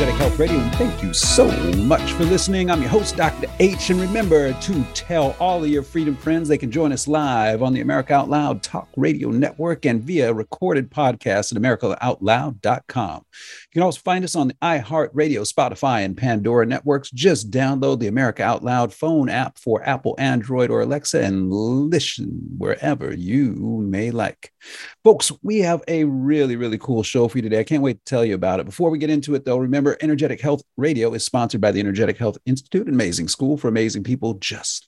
Energetic Health Radio, and thank you so much for listening. I'm your host, Dr. H, and remember to tell all of your freedom friends they can join us live on the America Out Loud Talk Radio Network and via recorded podcast at americaoutloud.com. You can also find us on the iHeartRadio, Spotify, and Pandora networks. Just download the America Out Loud phone app for Apple, Android, or Alexa and listen wherever you may like. Folks, we have a really, really cool show for you today. I can't wait to tell you about it. Before we get into it, though, remember Energetic Health Radio is sponsored by the Energetic Health Institute, an amazing school for amazing people just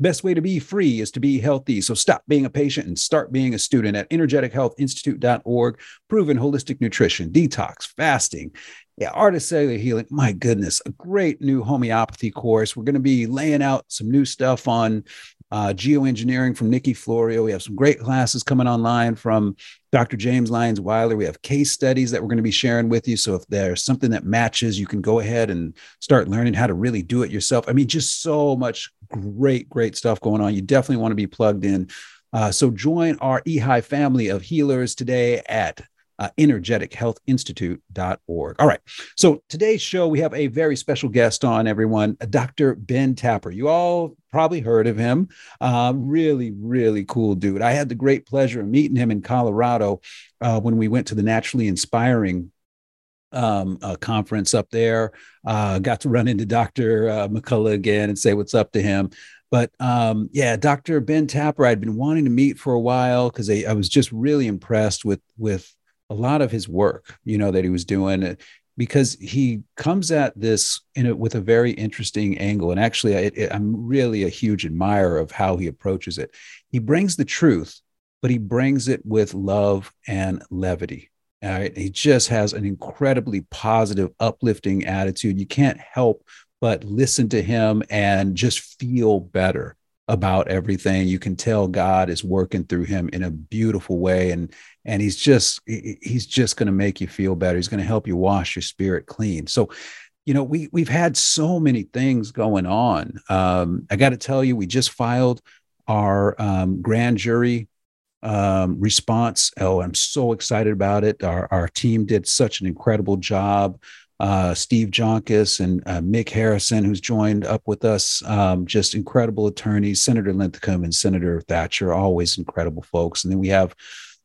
the best way to be free is to be healthy. So stop being a patient and start being a student at energetichealthinstitute.org. Proven holistic nutrition, detox, fasting, yeah, art healing. My goodness, a great new homeopathy course. We're going to be laying out some new stuff on uh, geoengineering from Nikki Florio. We have some great classes coming online from Dr. James Lyons Weiler. We have case studies that we're going to be sharing with you. So if there's something that matches, you can go ahead and start learning how to really do it yourself. I mean, just so much great, great stuff going on. You definitely want to be plugged in. Uh, so join our EHI family of healers today at uh, energetichealthinstitute.org. All right. So today's show, we have a very special guest on, everyone, Dr. Ben Tapper. You all probably heard of him. Uh, really, really cool dude. I had the great pleasure of meeting him in Colorado uh, when we went to the Naturally Inspiring um, conference up there. Uh, got to run into Dr. Uh, McCullough again and say what's up to him. But um, yeah, Dr. Ben Tapper, I'd been wanting to meet for a while because I, I, was just really impressed with with a lot of his work, you know, that he was doing uh, because he comes at this in a, with a very interesting angle. And actually, I, I'm really a huge admirer of how he approaches it. He brings the truth, but he brings it with love and levity. All right. He just has an incredibly positive, uplifting attitude. You can't help but listen to him and just feel better about everything. You can tell God is working through him in a beautiful way. And and he's just he's just going to make you feel better. He's going to help you wash your spirit clean. So you know we we've had so many things going on um, i got to tell you we just filed our um, grand jury um, response. Oh, I'm so excited about it. Our, our team did such an incredible job. Uh, Steve Joncus and uh, Mick Harrison, who's joined up with us, um, just incredible attorneys. Senator Linthicum and Senator Thatcher, always incredible folks. And then we have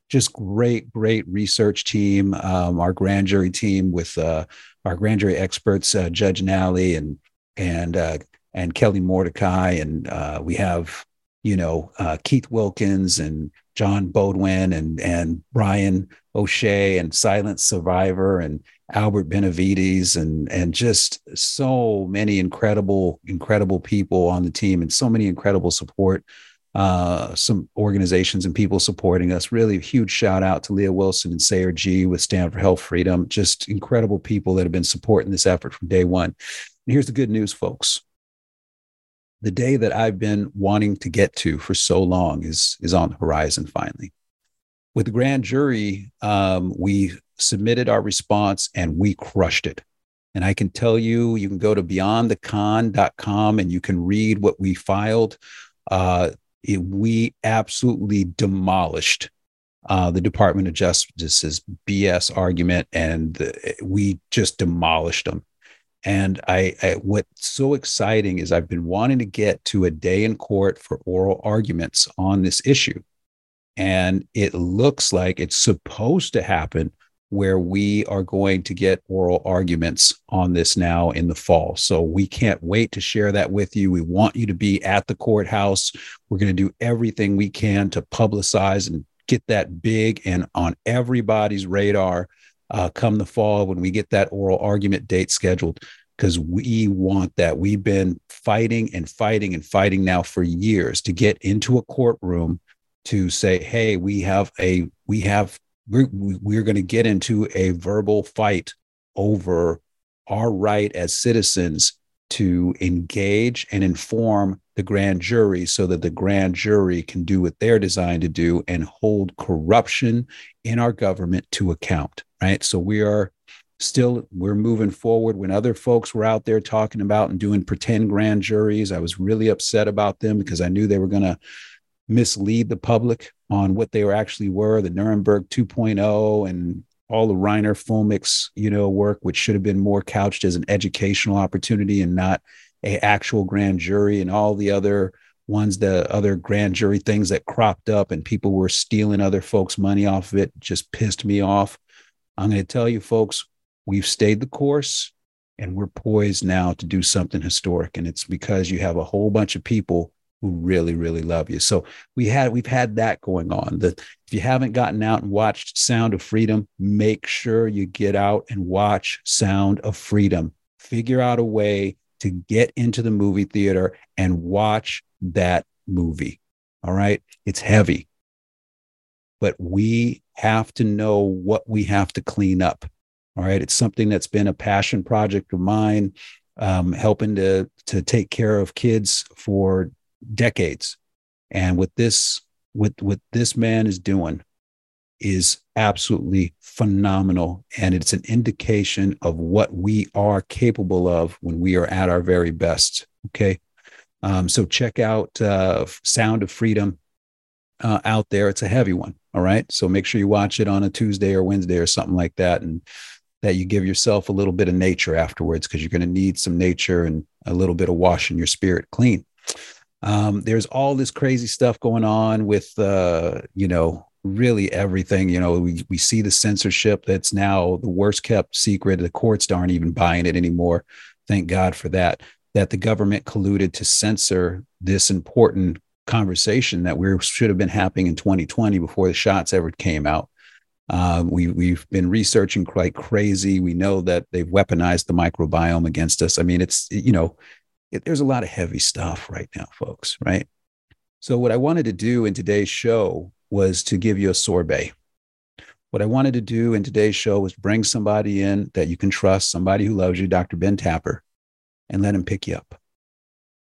just great, great research team, um, our grand jury team with uh, our grand jury experts, uh, Judge Nally and and uh, and Kelly Mordecai, and uh, we have you know Keith Wilkins and John Bodwin and and Brian O'Shea and Silent Survivor and Albert Benavides and and just so many incredible incredible people on the team and so many incredible support uh, some organizations and people supporting us. Really huge shout out to Leah Wilson and Sayer Ji with Stand for Health Freedom. Just incredible people that have been supporting this effort from day one. And here's the good news, folks the day that I've been wanting to get to for so long is, is on the horizon finally. With the grand jury, um, we submitted our response and we crushed it. And I can tell you, you can go to beyondthecon.com and you can read what we filed. Uh, it, we absolutely demolished uh, the Department of Justice's BS argument, and the, we just demolished them. And I, I, what's so exciting is I've been wanting to get to a day in court for oral arguments on this issue. And it looks like it's supposed to happen where we are going to get oral arguments on this now in the fall. So we can't wait to share that with you. We want you to be at the courthouse. We're going to do everything we can to publicize and get that big and on everybody's radar uh, come the fall when we get that oral argument date scheduled. because we want that. We've been fighting and fighting and fighting now for years to get into a courtroom to say, hey, we have a, we have, we're, we're going to get into a verbal fight over our right as citizens to engage and inform the grand jury so that the grand jury can do what they're designed to do and hold corruption in our government to account right? So we are still we're moving forward. When other folks were out there talking about and doing pretend grand juries i was really upset about them because i knew they were going to mislead the public on what they were actually were the nuremberg 2.0 and all the reiner Fuellmich's you know work which should have been more couched as an educational opportunity and not a actual grand jury and all the other ones the other grand jury things that cropped up and people were stealing other folks money off of it just pissed me off. I'm going to tell you folks we've stayed the course and we're poised now to do something historic. And it's because you have a whole bunch of people who really really love you. So we had we've had that going on that if you haven't gotten out and watched sound of freedom make sure you get out and watch sound of freedom. Figure out a way to get into the movie theater and watch that movie all right? It's heavy. But we have to know what we have to clean up all right. It's something that's been a passion project of mine, um, helping to, to take care of kids for decades. And what this, what, what this man is doing is absolutely phenomenal. And it's an indication of what we are capable of when we are at our very best. Okay. Um, so check out uh, Sound of Freedom uh, out there. It's a heavy one. All right. So make sure you watch it on a Tuesday or Wednesday or something like that. And that you give yourself a little bit of nature afterwards because you're going to need some nature and a little bit of washing your spirit clean. Um, there's all this crazy stuff going on with, uh, you know, really everything. You know, we, we see the censorship that's now the worst kept secret. The courts aren't even buying it anymore. Thank God for that. That the government colluded to censor this important conversation that we should have been happening in 2020 before the shots ever came out. Uh, we, we've been researching quite crazy. We know that they've weaponized the microbiome against us. I mean, it's, you know, there's a lot of heavy stuff right now, folks, right? So, what I wanted to do in today's show was to give you a sorbet. What I wanted to do in today's show was bring somebody in that you can trust, somebody who loves you, Dr. Ben Tapper, and let him pick you up.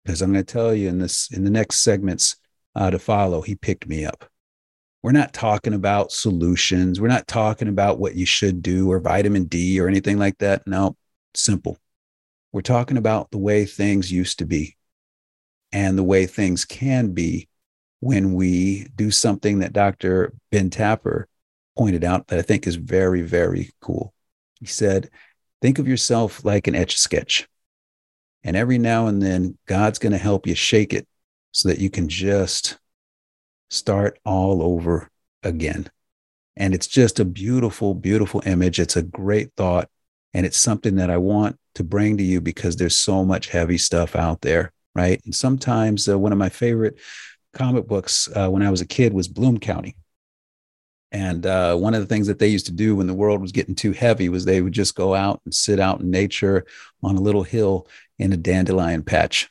Because I'm going to tell you in this in the next segments uh, to follow, he picked me up. We're not talking about solutions. We're not talking about what you should do or vitamin D or anything like that. No, simple. We're talking about the way things used to be and the way things can be when we do something that Dr. Ben Tapper pointed out that I think is very, very cool. He said, Think of yourself like an etch a sketch. And every now and then, God's going to help you shake it so that you can just start all over again. And it's just a beautiful, beautiful image. It's a great thought. And it's something that I want to bring to you because there's so much heavy stuff out there. Right. And sometimes uh, one of my favorite comic books uh, when I was a kid was Bloom County. And uh, one of the things that they used to do when the world was getting too heavy was they would just go out and sit out in nature on a little hill in a dandelion patch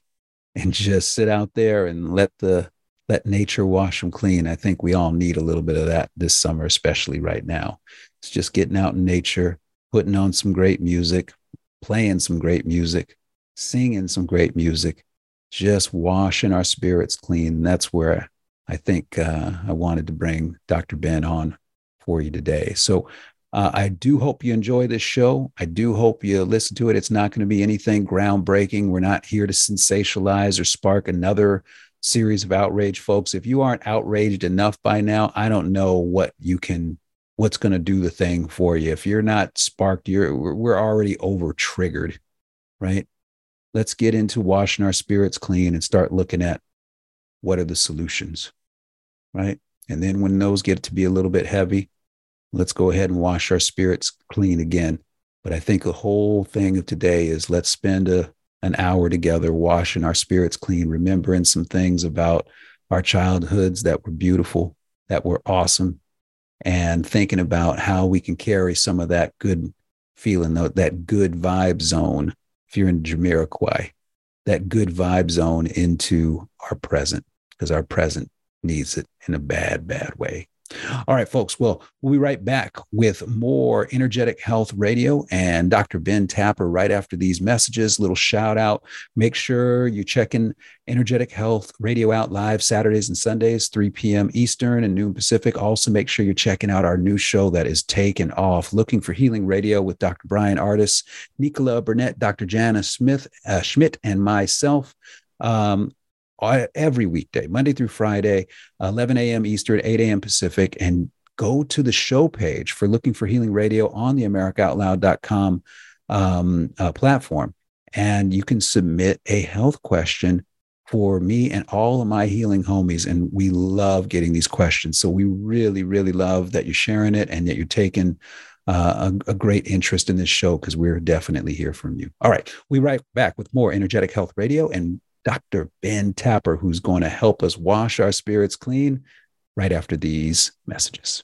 and just sit out there and let the let nature wash them clean. I think we all need a little bit of that this summer, especially right now. It's just getting out in nature, putting on some great music, playing some great music, singing some great music, just washing our spirits clean. That's where I think uh, I wanted to bring Dr. Ben on for you today. So uh, I do hope you enjoy this show. I do hope you listen to it. It's not going to be anything groundbreaking. We're not here to sensationalize or spark another series of outrage, folks. If you aren't outraged enough by now, I don't know what you can what's going to do the thing for you. If you're not sparked, you're we're already over triggered, right? Let's get into washing our spirits clean and start looking at what are the solutions, right? And then when those get to be a little bit heavy, let's go ahead and wash our spirits clean again. But I think the whole thing of today is let's spend a an hour together, washing our spirits clean, remembering some things about our childhoods that were beautiful, that were awesome, and thinking about how we can carry some of that good feeling, that good vibe zone if you're in Jamiroquai, that good vibe zone into our present because our present needs it in a bad, bad way. All right, folks. Well, we'll be right back with more Energetic Health Radio and Dr. Ben Tapper right after these messages. Little shout out. Make sure you check in Energetic Health Radio out live Saturdays and Sundays, 3 p.m. Eastern and noon Pacific. Also, make sure you're checking out our new show that is taken off, Looking for Healing Radio with Dr. Bryan Ardis, Nicola Burnett, Dr. Jana Smith, uh, Schmidt, and myself. Um, every weekday, Monday through Friday, 11 a.m. Eastern, 8 a.m. Pacific, and go to the show page for Looking for Healing Radio on the AmericaOutloud.com um, uh, platform. And you can submit a health question for me and all of my healing homies. And we love getting these questions. So we really, really love that you're sharing it and that you're taking uh, a, a, great interest in this show because we're definitely here from you. All right. We right back with more Energetic Health Radio and Dr. Ben Tapper, who's going to help us wash our spirits clean right after these messages.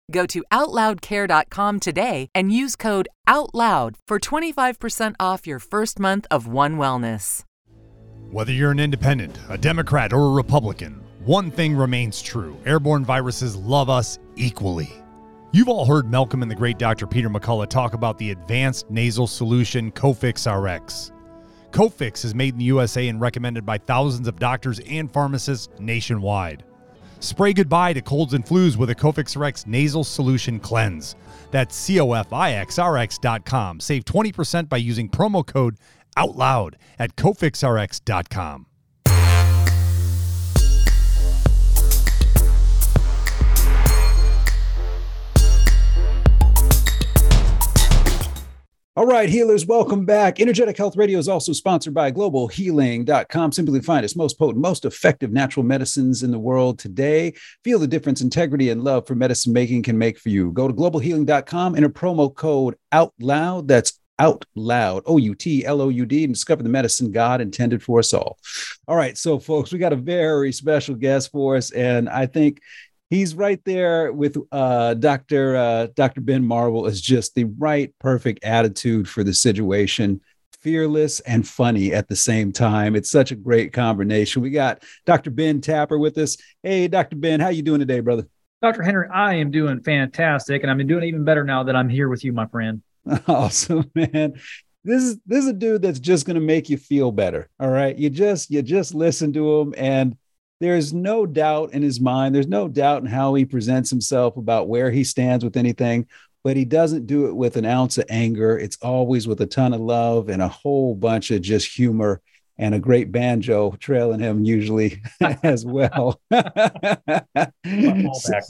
Go to OutLoudCare.com today and use code OUTLOUD for 25% off your first month of One Wellness. Whether you're an independent, a Democrat, or a Republican, one thing remains true airborne viruses love us equally. You've all heard Malcolm and the great Dr. Peter McCullough talk about the advanced nasal solution Cofix RX. Cofix is made in the USA and recommended by thousands of doctors and pharmacists nationwide. Spray goodbye to colds and flus with a Cofix RX nasal solution cleanse. That's cofixrx.com. Save 20% by using promo code OUTLOUD at cofixrx.com. All right, healers, welcome back. Energetic Health Radio is also sponsored by globalhealing.com. Simply find its most potent, most effective natural medicines in the world today. Feel the difference integrity and love for medicine making can make for you. Go to globalhealing.com, enter promo code out loud. That's out loud, O U T L O U D, and discover the medicine God intended for us all. All right, so folks, we got a very special guest for us, and I think he's right there with uh, Dr. Uh, Dr. Ben Marvel is just the right perfect attitude for the situation. Fearless and funny at the same time. It's such a great combination. We got Dr. Ben Tapper with us. Hey, Dr. Ben, how you doing today, brother? Dr. Henry, I am doing fantastic, and I'm doing even better now that I'm here with you, my friend. Awesome, man. This is this is a dude that's just going to make you feel better. All right, you just you just listen to him, and there's no doubt in his mind. There's no doubt in how he presents himself about where he stands with anything, but he doesn't do it with an ounce of anger. It's always with a ton of love and a whole bunch of just humor and a great banjo trailing him usually as well. My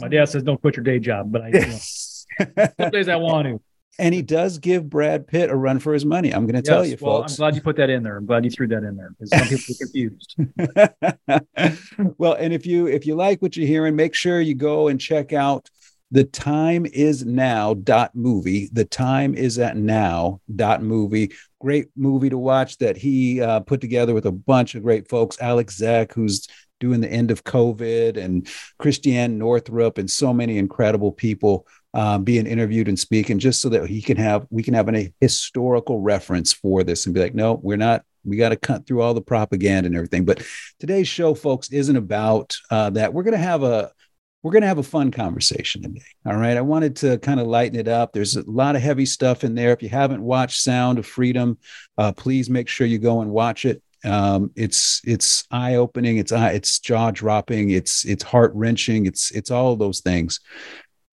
dad says don't quit your day job, but I you know, some days I want to and he does give Brad Pitt a run for his money. I'm going to yes, tell you, well, folks. I'm glad you put that in there. I'm glad you threw that in there because some people are confused. well, and if you if you like what you're hearing, make sure you go and check out the time is now dot movie. The time is at now dot movie. Great movie to watch that he uh, put together with a bunch of great folks. Alex Zek, who's doing the end of COVID, and Christiane Northrup, and so many incredible people uh, being interviewed and speaking, just so that he can have we can have a historical reference for this and be like, no, we're not. We got to cut through all the propaganda and everything. But today's show, folks, isn't about uh, that. We're going to have a we're going to have a fun conversation today. All right. I wanted to kind of lighten it up. There's a lot of heavy stuff in there. If you haven't watched Sound of Freedom, uh, please make sure you go and watch it. Um, it's it's eye opening. It's eye, it's jaw dropping. It's it's heart wrenching. It's it's all those things.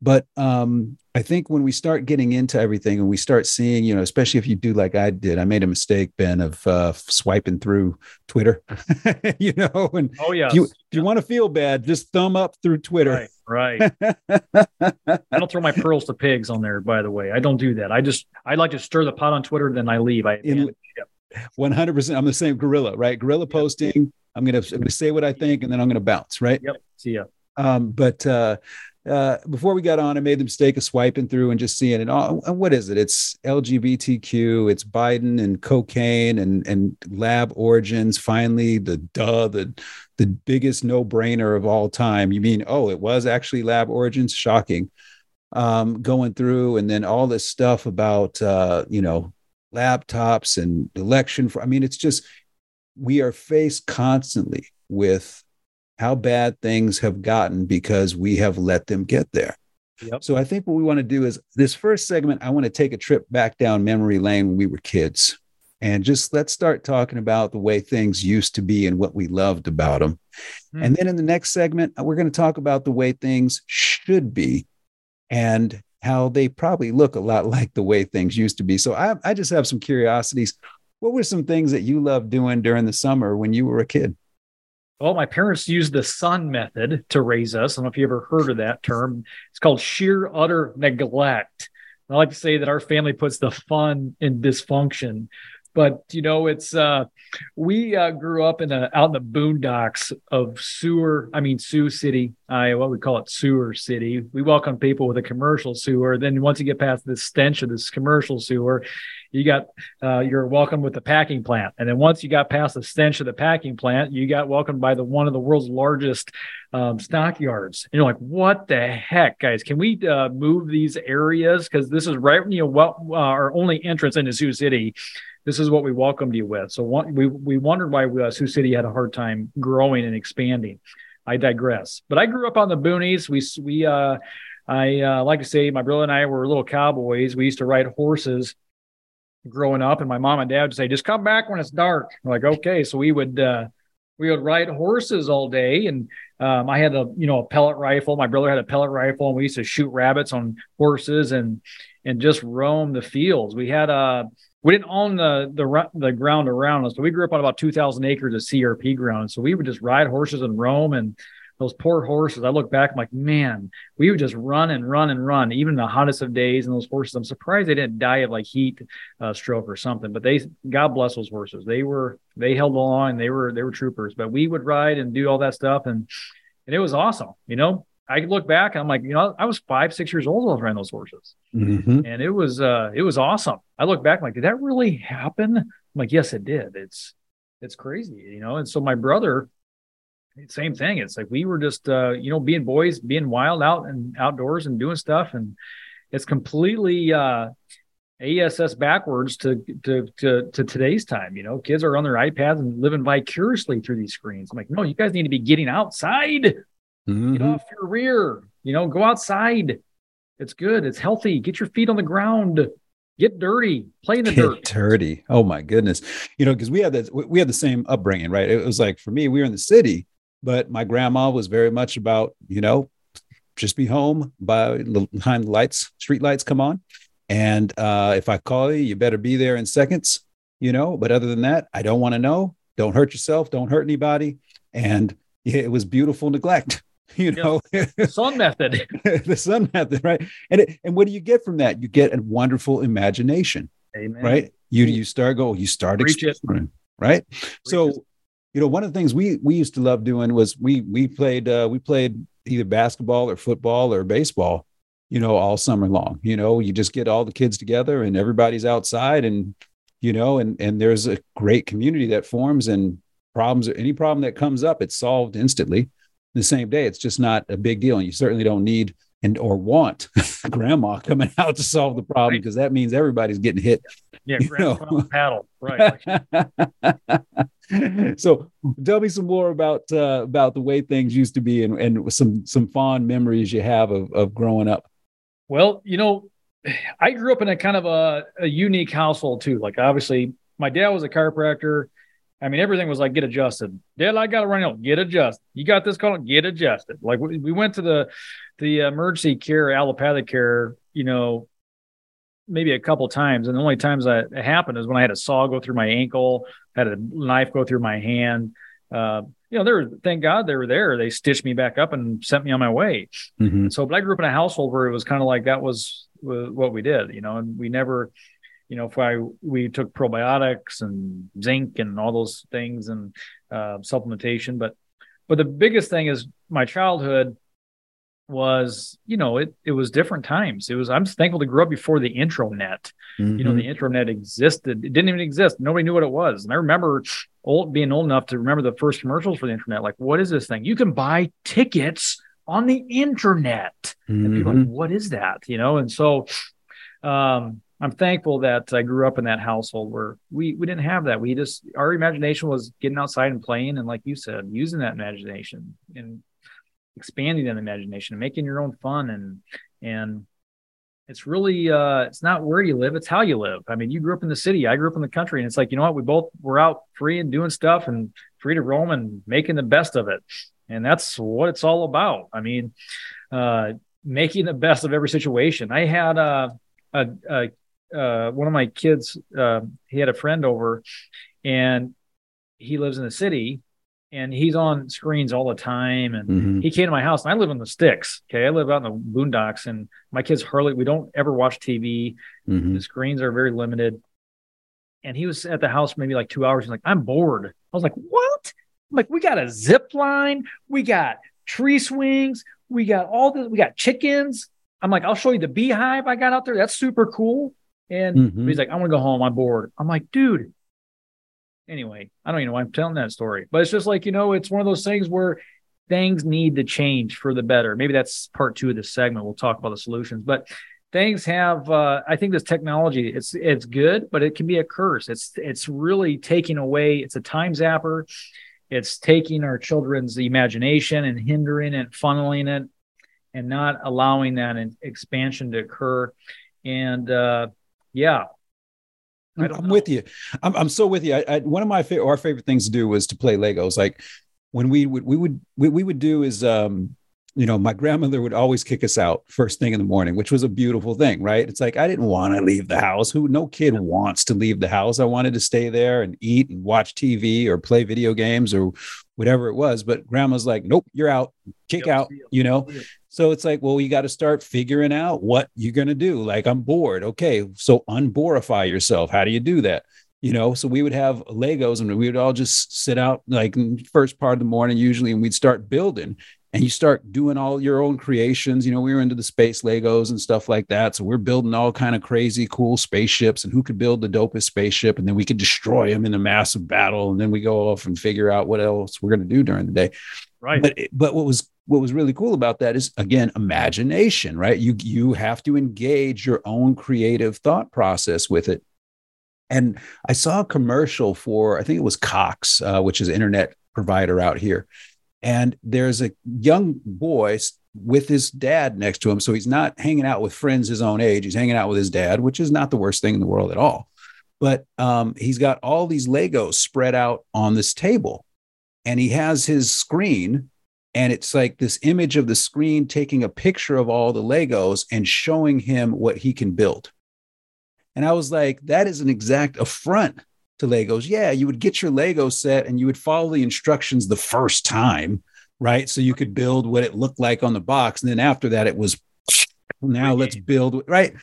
But um, I think when we start getting into everything and we start seeing, you know, especially if you do like I did, I made a mistake, Ben, of uh, swiping through Twitter, you know, and oh yeah, if you, if you want to feel bad, just thumb up through Twitter. Right. Right. I don't throw my pearls to pigs on there, by the way. I don't do that. I just I like to stir the pot on Twitter, then I leave. I In- 100%. I'm the same gorilla, right? Gorilla posting. I'm to, I'm to say what I think and then I'm going to bounce, right? Yep. See ya. Um, but uh, uh, before we got on, I made the mistake of swiping through and just seeing it. Oh, and what is it? It's LGBTQ, it's Biden and cocaine and and lab origins. Finally, the duh, the the biggest no brainer of all time. You mean, oh, it was actually lab origins? Shocking. Um, going through and then all this stuff about uh, you know laptops and election for i mean it's just we are faced constantly with how bad things have gotten because we have let them get there Yep. so i think what we want to do is this first segment i want to take a trip back down memory lane when we were kids and just let's start talking about the way things used to be and what we loved about them Hmm. and then in the next segment we're going to talk about the way things should be and how they probably look a lot like the way things used to be. So I, I just have some curiosities. What were some things that you loved doing during the summer when you were a kid? Well, my parents used the sun method to raise us. I don't know if you ever heard of that term. It's called sheer utter neglect. I like to say that our family puts the fun in dysfunction. But you know, it's uh we uh, grew up in a out in the boondocks of sewer, I mean Sioux City, Iowa. What we call it sewer city. We welcome people with a commercial sewer. Then once you get past the stench of this commercial sewer, you got uh, you're welcomed with the packing plant. And then once you got past the stench of the packing plant, you got welcomed by the one of the world's largest um, stockyards. And you're like, what the heck, guys? Can we uh, move these areas? Because this is right, you well, uh, our only entrance into Sioux City. This is what we welcomed you with. So we we wondered why uh, Sioux City had a hard time growing and expanding. I digress. But I grew up on the boonies. We we uh, I uh, like to say my brother and I were little cowboys. We used to ride horses growing up, and my mom and dad would say, "Just come back when it's dark." We're like, okay, so we would uh, we would ride horses all day, and um, I had a you know a pellet rifle. My brother had a pellet rifle, and we used to shoot rabbits on horses and and just roam the fields. We had a we didn't own the the the ground around us, but we grew up on about two thousand acres of CRP ground, so we would just ride horses and roam and. Those poor horses. I look back, I'm like, man, we would just run and run and run, even the hottest of days. And those horses, I'm surprised they didn't die of like heat uh, stroke or something. But they, God bless those horses. They were, they held along. They were, they were troopers. But we would ride and do all that stuff, and and it was awesome. You know, I look back, I'm like, you know, I was five, six years old when I was riding those horses, Mhm. and it was, uh, it was awesome. I look back, I'm like, did that really happen? I'm like, yes, it did. It's, it's crazy, you know. And so my brother, same thing. It's like we were just, uh, you know, being boys, being wild out and outdoors and doing stuff, and it's completely uh, ASS backwards to, to to to today's time. You know, kids are on their iPads and living vicariously through these screens. I'm like, no, you guys need to be getting outside. Get Mhm. off your rear. You know, go outside. It's good. It's healthy. Get your feet on the ground. Get dirty. Play in the Get dirt. dirty. Oh my goodness. You know, because we had that, we had the same upbringing, right? It was like for me, we were in the city, but my grandma was very much about, you know, just be home by the time the lights, street lights come on. And uh, if I call you, you better be there in seconds, you know. But other than that, I don't want to know. Don't hurt yourself. Don't hurt anybody. And yeah, it was beautiful neglect, you know. Sun method. the sun method, right? And it, and what do you get from that? You get a wonderful imagination, Amen. right? You you start go, you start Preach it. exploring, right? so, it. You know, one of the things we we used to love doing was we we played uh, we played either basketball or football or baseball, you know, all summer long. You know, you just get all the kids together and everybody's outside, and you know, and and there's a great community that forms, and problems any problem that comes up, it's solved instantly the same day. It's just not a big deal, and you certainly don't need and or want grandma coming out to solve the problem Right. because that means everybody's getting hit Yeah, know. paddle. Right. so tell me some more about uh, about the way things used to be and, and some some fond memories you have of, of growing up Well, you know, I grew up in a kind of a, a unique household too. Like obviously, my dad was a chiropractor. I mean, everything was like get adjusted. Dad, I got to run out. Get adjusted. You got this call. Get adjusted. Like we, we went to the the emergency care, allopathic care. You know, maybe a couple times, and the only times that it happened is when I had a saw go through my ankle, had a knife go through my hand. Uh, you know, they were thank God they were there. They stitched me back up and sent me on my way. Mm-hmm. So, but I grew up in a household where it was kind of like that was, was what we did, you know, and we never, you know, if I we took probiotics and zinc and all those things and uh, supplementation, but but the biggest thing is my childhood was you know it it was different times it was i'm thankful to grow up before the intranet mm-hmm. you know the mm-hmm. intranet existed it didn't even exist nobody knew what it was and i remember old being old enough to remember the first commercials for the internet like what is this thing you can buy tickets on the internet mm-hmm. and people like mm-hmm. what is that you know and so um i'm thankful that i grew up in that household where we we didn't have that. We just our imagination was getting outside and playing and like you said using that imagination and expanding that imagination and making your own fun and and it's really uh it's not where you live it's how you live. I mean you grew up in the city i grew up in the country and it's like you know what? We both were out free and doing stuff and free to roam and making the best of it. And that's what it's all about. I mean uh making the best of every situation. I had a, a uh, one of my kids uh, he had a friend over and he lives in the city and he's on screens all the time. And mm-hmm. he came to my house, and I live in the sticks. Okay, I live out in the boondocks, and my kids hardly we don't ever watch TV. Mm-hmm. The screens are very limited. And he was at the house maybe like two hours. He's like, I'm bored. I was like, what? I'm like, we got a zip line, we got tree swings, we got all this, we got chickens. I'm like, I'll show you the beehive I got out there. That's super cool. And mm-hmm. he's like, I want to go home. I'm bored. I'm like, dude, anyway, I don't even know why I'm telling that story, but it's just like, you know, it's one of those things where things need to change for the better. Maybe that's part two of this segment. We'll talk about the solutions, but things have, uh, I think this technology, it's, it's good, but it can be a curse. It's, it's really taking away, it's a time zapper. It's taking our children's imagination and hindering it, funneling it, and not allowing that expansion to occur. And, uh, yeah, I'm with you. I'm, I'm so with you. I, I, one of my fa- our favorite things to do was to play Legos. Like when we would we would we, we would do is um you know my grandmother would always kick us out first thing in the morning, which was a beautiful thing, right? It's like I didn't want to leave the house. Who no kid wants to leave the house. I wanted to stay there and eat and watch TV or play video games or whatever it was. But grandma's like, nope, you're out, kick yep, out, you know. So it's like, well, you got to start figuring out what you're going to do. Like, I'm bored. Okay. So unborify yourself. How do you do that? You know, so we would have Legos and we would all just sit out like first part of the morning, usually, and we'd start building and you start doing all your own creations you know we were into the space legos and stuff like that so we're building all kind of crazy cool spaceships and who could build the dopest spaceship and then we could destroy them in a massive battle and then we go off and figure out what else we're going to do during the day. Right. But but what was what was really cool about that is again imagination right? You you have to engage your own creative thought process with it. And i saw a commercial for i think it was cox uh, which is an internet provider out here and there's a young boy with his dad next to him. So he's not hanging out with friends his own age. He's hanging out with his dad which is not the worst thing in the world at all. But um, he's got all these legos spread out on this table. And he has his screen and it's like this image of the screen taking a picture of all the legos and showing him what he can build. And i was like that is an exact affront to legos. Yeah you would get your lego set and you would follow the instructions the first time right? So you could build what it looked like on the box. And then after that it was now let's build right?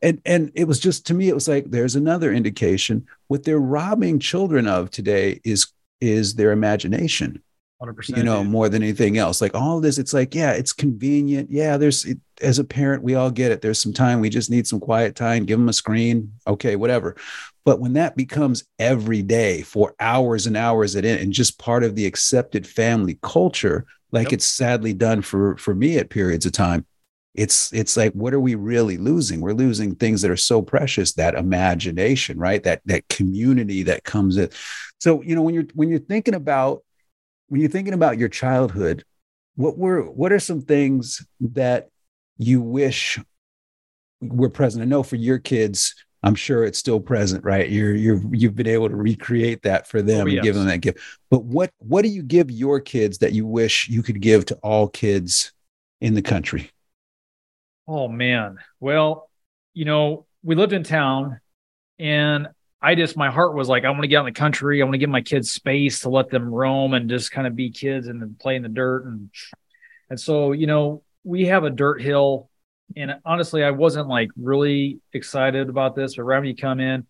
And and it was just to me it was like there's another indication. What they're robbing children of today is is their imagination 100%, you know, more than anything else. Like all this, it's like, yeah, it's convenient. Yeah, there's, it, as a parent, we all get it. There's some time. We just need some quiet time. Give them a screen. Okay, whatever. But when that becomes every day for hours and hours at it, and just part of the accepted family culture, like yep. it's sadly done for for me at periods of time, it's it's like what are we really losing we're losing things that are so precious that imagination right that that community that comes in so you know when you're when you're thinking about when you're thinking about your childhood what were what are some things that you wish were present i know for your kids i'm sure it's still present right you're you're you've been able to recreate that for them oh, yes. and give them that gift but what what do you give your kids that you wish you could give to all kids in the country Oh man. Well, you know, we lived in town and I just my heart was like, I want to get out in the country. I want to give my kids space to let them roam and just kind of be kids and then play in the dirt. And and so, you know, we have a dirt hill. And honestly, I wasn't like really excited about this, but right when you come in,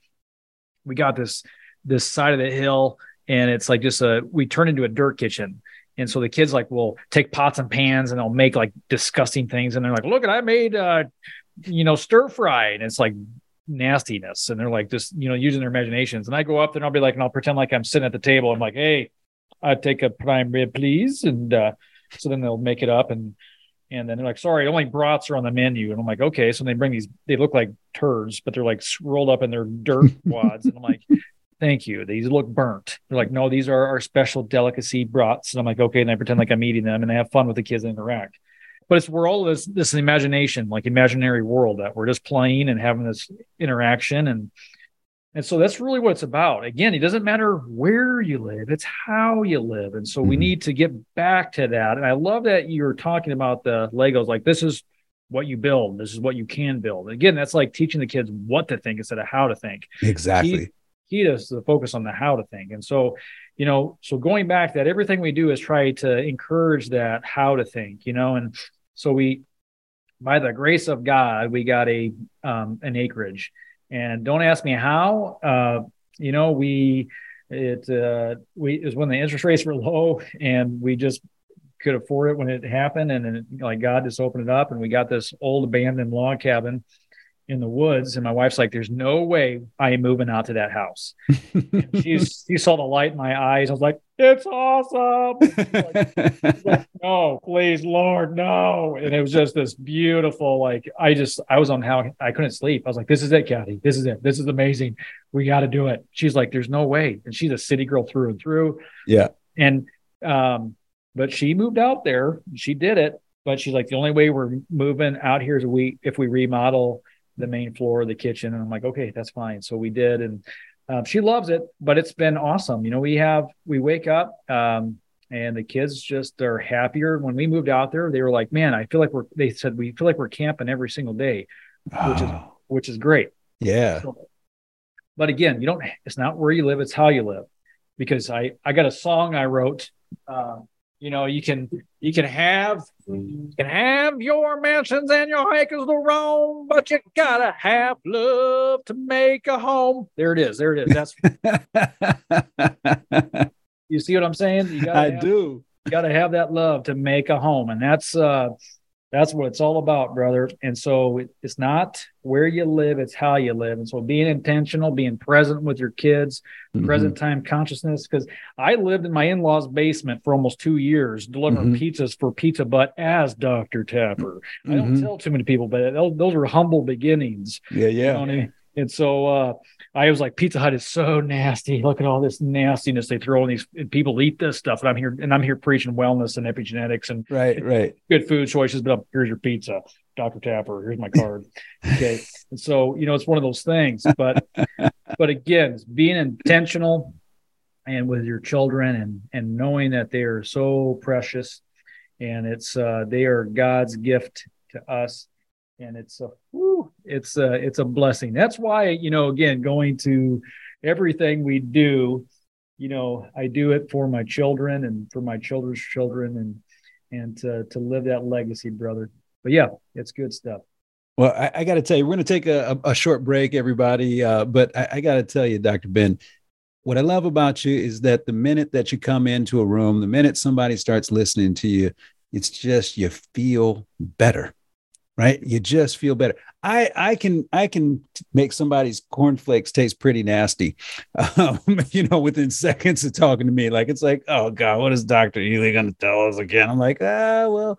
we got this this side of the hill, and it's like just a we turn into a dirt kitchen. And so the kids like will take pots and pans and they'll make like disgusting things. And they're like, look, I made uh, you know, stir fry. And it's like nastiness. And they're like just you know using their imaginations. And i go up there and i'll be like and i'll pretend like i'm sitting at the table. I'm like hey i take a prime rib please. And uh, so then they'll make it up. And and then they're like sorry only brats are on the menu. And i'm like okay. So they bring these they look like turds but they're like rolled up in their dirt wads. And i'm like thank you. These look burnt. They're like no these are our special delicacy brats and i'm like okay. And i pretend like i'm eating them and they have fun with the kids and interact but it's we're all this this imagination, like imaginary world that we're just playing and having this interaction and and so that's really what it's about. Again, it doesn't matter where you live, it's how you live. And so mm-hmm. we need to get back to that. And I love that you're talking about the Legos like this is what you build, this is what you can build. Again, that's like teaching the kids what to think instead of how to think. Exactly. Key is to focus on the how to think. And so, you know, so going back that everything we do is try to encourage that how to think, you know, and so we, by the grace of God, we got a um, an acreage, and don't ask me how. Uh, you know, we it uh, we is when the interest rates were low, and we just could afford it when it happened, and then like God just opened it up, and we got this old abandoned log cabin in the woods. And my wife's like, there's no way I am moving out to that house. she's, she saw the light in my eyes. I was like, it's awesome. Like, like, no, please, Lord, no. And it was just this beautiful, like, I just, I was on how I couldn't sleep. I was like, this is it, Kathy. This is it. This is amazing. We got to do it. She's like, there's no way. And she's a city girl through and through. Yeah. And, um, but she moved out there. She did it. But she's like, the only way we're moving out here is we if we remodel the main floor of the kitchen. And I'm like, okay, that's fine. So we did. And um, she loves it, but it's been awesome. You know, we have, we wake up um, and the kids just are happier. When we moved out there, they were like, man, I feel like we're, they said, we feel like we're camping every single day, which is, which is great. Yeah. So, but again, you don't, it's not where you live, it's how you live. Because I, I got a song I wrote uh, you know, you can you can have you can have your mansions and your acres to roam, but you gotta have love to make a home. There it is. There it is. That's you see what I'm saying? You gotta I have, do. You gotta have that love to make a home, and that's uh that's what it's all about, brother. And so it's not where you live, it's how you live. And so being intentional, being present with your kids, mm-hmm. present time consciousness. Because I lived in my in law's basement for almost two years, delivering mm-hmm. pizzas for Pizza Butt as Dr. Tapper. Mm-hmm. I don't mm-hmm. tell too many people, but those, those were humble beginnings. Yeah, yeah. You know I mean? And so, uh, I was like, Pizza Hut is so nasty. Look at all this nastiness they throw in these people eat this stuff. And I'm here and I'm here preaching wellness and epigenetics and right, right. Good food choices, but here's your pizza. Dr. Tapper, here's my card. Okay. and so, you know, it's one of those things. But but again, being intentional and with your children and and knowing that they are so precious and it's uh they are God's gift to us and it's a whew, it's a it's a blessing. That's why you know again going to everything we do, you know I do it for my children and for my children's children and and to to live that legacy, brother. But yeah, it's good stuff. Well, I, I got to tell you, we're going to take a, a, short break, everybody. Uh, but I, I got to tell you, Dr. Ben, what I love about you is that the minute that you come into a room, the minute somebody starts listening to you, it's just you feel better right? You just feel better. I i can i can make somebody's cornflakes taste pretty nasty um, you know within seconds of talking to me. Like it's like oh god what is dr ealy going to tell us again? I'm like ah well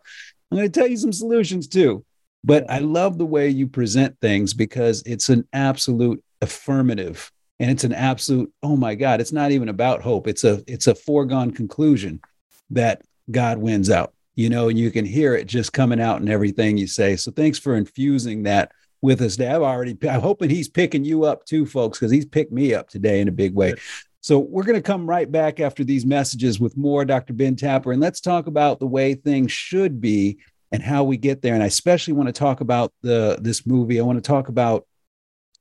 i'm going to tell you some solutions too. But i love the way you present things because it's an absolute affirmative and it's an absolute oh my god it's not even about hope. It's a it's a foregone conclusion that god wins out you know, and you can hear it just coming out in everything you say. So thanks for infusing that with us. Dad, already, I'm hoping he's picking you up too, folks, because he's picked me up today in a big way. So we're going to come right back after these messages with more Dr. Ben Tapper, and let's talk about the way things should be and how we get there. And I especially want to talk about the this movie. I want to talk about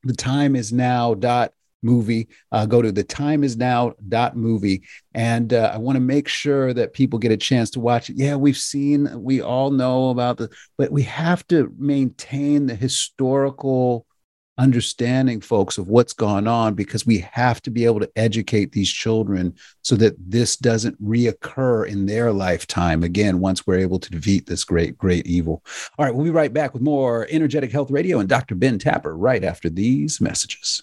the time is now dot movie. Uh, go to the time is now dot movie. And uh, I want to make sure that people get a chance to watch it. Yeah, we've seen, we all know about the, but we have to maintain the historical understanding folks of what's gone on because we have to be able to educate these children so that this doesn't reoccur in their lifetime again once we're able to defeat this great great evil all right we'll be right back with more energetic health radio and dr ben tapper right after these messages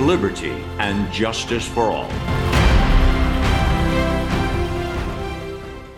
liberty, and justice for all.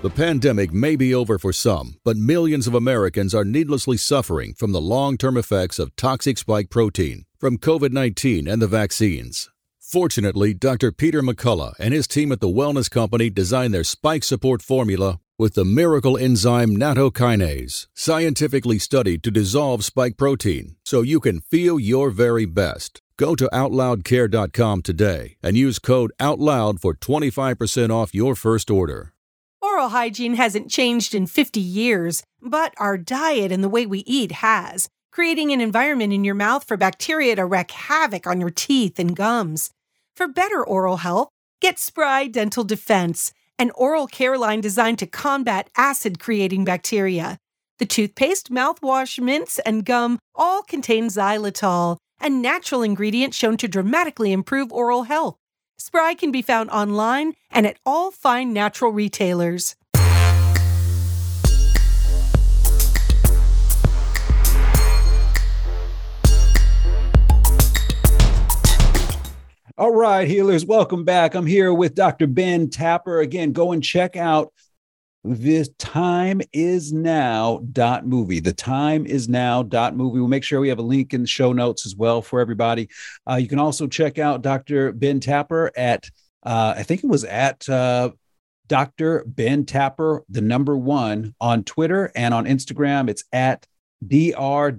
The pandemic may be over for some, but millions of Americans are needlessly suffering from the long term effects of toxic spike protein from COVID 19 and the vaccines. Fortunately, Dr. Peter McCullough and his team at the Wellness Company designed their spike support formula with the miracle enzyme nattokinase, scientifically studied to dissolve spike protein so you can feel your very best. Go to OutLoudCare.com today and use code OUTLOUD for 25% off your first order. Oral hygiene hasn't changed in 50 years, but our diet and the way we eat has, creating an environment in your mouth for bacteria to wreak havoc on your teeth and gums. For better oral health, get Spry Dental Defense, an oral care line designed to combat acid creating bacteria. The toothpaste, mouthwash, mints, and gum all contain xylitol a natural ingredient shown to dramatically improve oral health. Spry can be found online and at all fine natural retailers. All right, healers, welcome back. I'm here with Dr. Ben Tapper. Again, go and check out the time is now dot movie. The time is now dot movie. We'll make sure we have a link in the show notes as well for everybody. Uh, you can also check out dr ben tapper at uh, i think it was at uh, dr ben tapper the number one on twitter and on instagram. It's at dr.b.e.n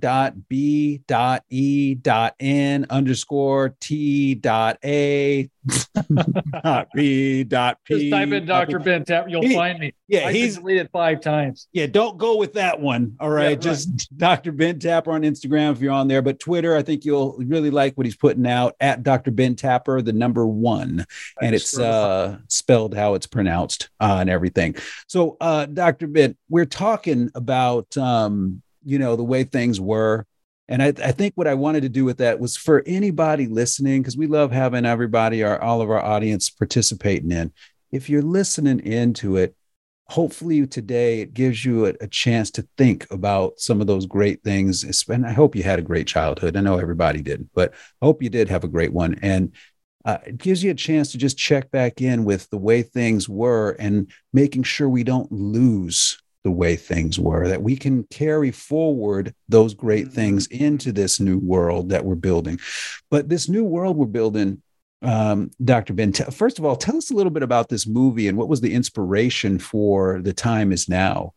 underscore t dot a dot b dot p. Just type in Dr. Ben Tap, you'll he, find me. Yeah, I he's deleted five times. Yeah, don't go with that one. All right, yeah, right. just Dr. Ben Tapper on Instagram if you're on there, but Twitter, I think you'll really like what he's putting out at Dr. Ben Tapper, the number one, and it's uh, spelled how it's pronounced uh, and everything. So, uh, Dr. Ben, we're talking about um, you know the way things were and I, I, think what I wanted to do with that was for anybody listening, because we love having everybody, our all of our audience participating in. If you're listening into it, hopefully today it gives you a, a, chance to think about some of those great things. And I hope you had a great childhood. I know everybody did, but I hope you did have a great one. And uh, it gives you a chance to just check back in with the way things were and making sure we don't lose the way things were, that we can carry forward those great mm-hmm. things into this new world that we're building. But this new world we're building, um, Dr. Ben, t- first of all, tell us a little bit about this movie and what was the inspiration for The Time Is Now?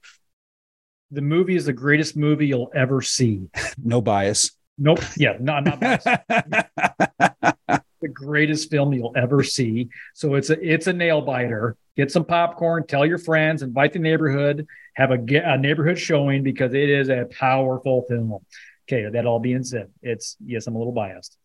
The movie is the greatest movie you'll ever see. no bias. Nope. Yeah, not not bias. the greatest film you'll ever see. So it's a it's a nail biter. Get some popcorn, tell your friends, invite the neighborhood have a, a neighborhood showing because it is a powerful film. Okay, that all being said, it's yes, I'm a little biased.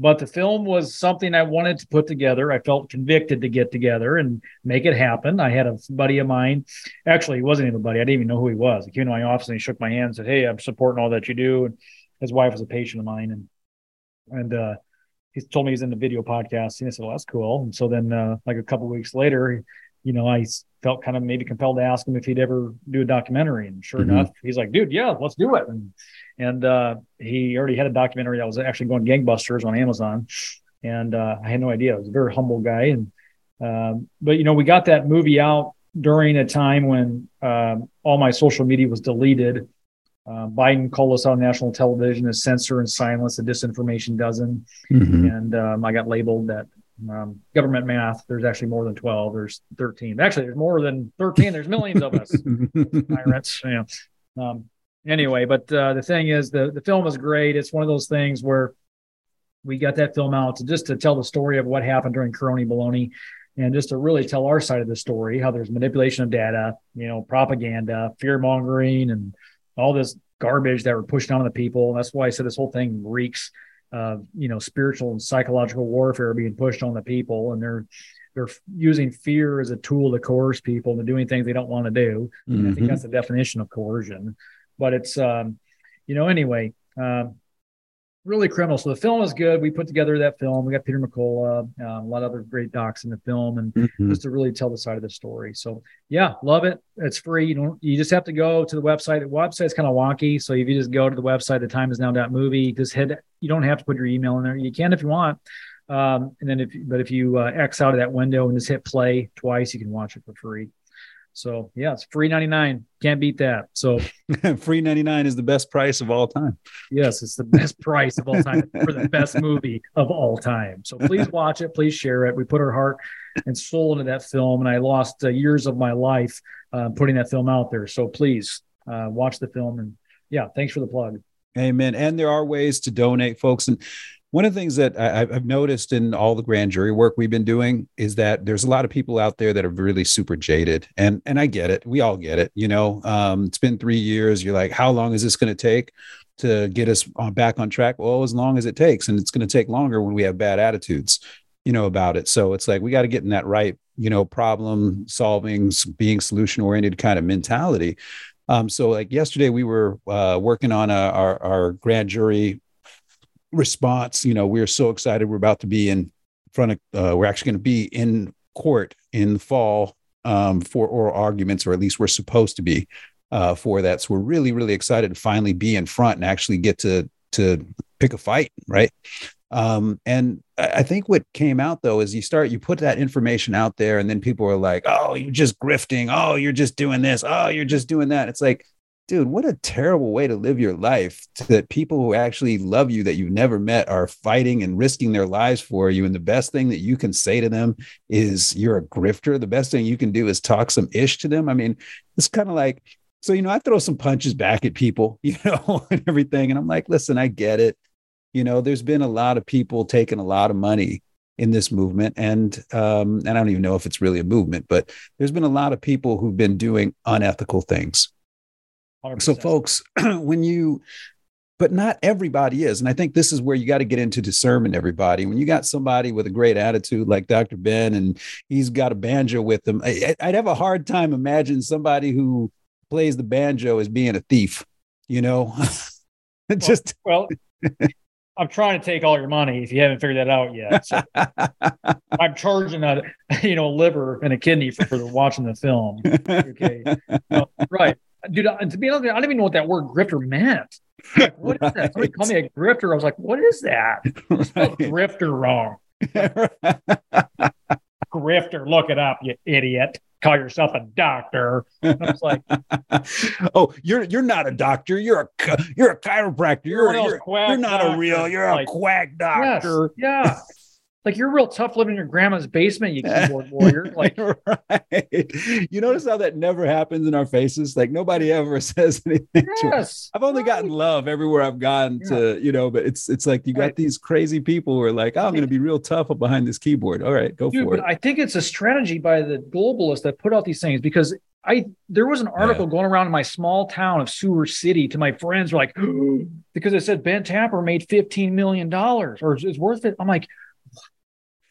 but the film was something I wanted to put together. I felt convicted to get together and make it happen. I had a buddy of mine, actually, he wasn't even a buddy. I didn't even know who he was. He came to my office and he shook my hand and said, Hey, I'm supporting all that you do. And his wife was a patient of mine. And, and, uh, he told me he's in the video podcast. And I said, Well, that's cool. And so then, uh, like a couple weeks later, you know, I felt kind of maybe compelled to ask him if he'd ever do a documentary. And sure mm-hmm. enough, he's like, dude, yeah, let's do it. And and uh, he already had a documentary that was actually going gangbusters on Amazon. And uh, I had no idea. I was a very humble guy. And um, but you know, we got that movie out during a time when um, all my social media was deleted. Uh, Biden called us on national television to censor and silence the disinformation dozen, mm-hmm. and um, I got labeled that um, government math. There's actually more than twelve. There's thirteen. Actually, there's more than thirteen. There's millions of us pirates. Yeah. Um, anyway, but uh, the thing is, the the film is great. It's one of those things where we got that film out to just to tell the story of what happened during Corona Baloney, and just to really tell our side of the story, how there's manipulation of data, you know, propaganda, fear mongering, and all this garbage that were pushed on the people. And that's why I said this whole thing reeks of you know spiritual and psychological warfare being pushed on the people, and they're they're using fear as a tool to coerce people into doing things they don't want to do. Mm-hmm. I think mm-hmm. that's the definition of coercion but it's um, you know anyway um, really criminal. So the film is good. We put together that film. We got Peter McCullough, um, a lot of other great docs in the film, and mm-hmm. just to really tell the side of the story. So yeah, love it. It's free. You don't. You just have to go to the website. The website's kind of wonky. So if you just go to the website, the time is now movie. Just hit. You don't have to put your email in there. You can if you want. Um, and then if but if you uh, X out of that window and just hit play twice, you can watch it for free. So yeah, it's free 99. Can't beat that. So free 99 is the best price of all time. Yes, it's the best price of all time for the best movie of all time. So please watch it. Please share it. We put our heart and soul into that film, and I lost uh, years of my life uh, putting that film out there. So please uh, watch the film. And yeah, thanks for the plug. Amen. And there are ways to donate, folks. And one of the things that I, have noticed in all the grand jury work we've been doing is that there's a lot of people out there that are really super jaded, and and I get it. We all get it. You know, um, it's been three years. You're like, how long is this going to take to get us on, back on track? Well, as long as it takes, and it's going to take longer when we have bad attitudes, you know, about it. So it's like we got to get in that right, you know, problem solving, being solution oriented kind of mentality. Um, so like yesterday, we were uh, working on a, our, our grand jury response. You know, we're so excited. We're about to be in front of, uh, we're actually going to be in court in the fall um, for oral arguments, or at least we're supposed to be uh, for that. So we're really, really excited to finally be in front and actually get to to pick a fight, right? Um, and I think what came out though is you start, you put that information out there, and then people are like, "Oh, you're just grifting. Oh, you're just doing this. Oh, you're just doing that." It's like, dude, what a terrible way to live your life that people who actually love you that you've never met are fighting and risking their lives for you. And the best thing that you can say to them is you're a grifter. The best thing you can do is talk some ish to them. I mean, it's kind of like, so, you know, I throw some punches back at people, you know, and everything. And I'm like, listen, I get it. You know, there's been a lot of people taking a lot of money in this movement and um, and I don't even know if it's really a movement, but there's been a lot of people who've been doing unethical things 100%. So, folks, when you, but not everybody is. And I think this is where you got to get into discernment, everybody. When you got somebody with a great attitude like Dr. Ben and he's got a banjo with him, I, would have a hard time imagining somebody who plays the banjo as being a thief, you know? Just, well, well I'm trying to take all your money if you haven't figured that out yet. So I'm charging a you know liver and a kidney for, for watching the film. Okay, right dude, to be honest, I don't even know what that word grifter meant. Like, what is that? Somebody called me a grifter. I was like, what is that? Right. grifter wrong. grifter, look it up, you idiot. Call yourself a doctor. And I was like, "Oh, you're you're not a doctor. You're a you're a chiropractor. You're you're, you're, not doctor. a real. You're like, a quack doctor." Yes, yeah, like you're real tough living in your grandma's basement, you keyboard warrior. Like, right. You notice how that never happens in our faces? Like nobody ever says anything. Yes. I've only right. gotten love everywhere I've gone yeah. to, you know, but it's it's like you got right. these crazy people who are like, oh, I'm going to be real tough behind this keyboard. All right, go Dude, for it. I think it's a strategy by the globalists that put out these things because I there was an article yeah. going around in my small town of Sewer City to my friends were like because it said Ben Tapper made 15 million dollars or it's worth it. I'm like,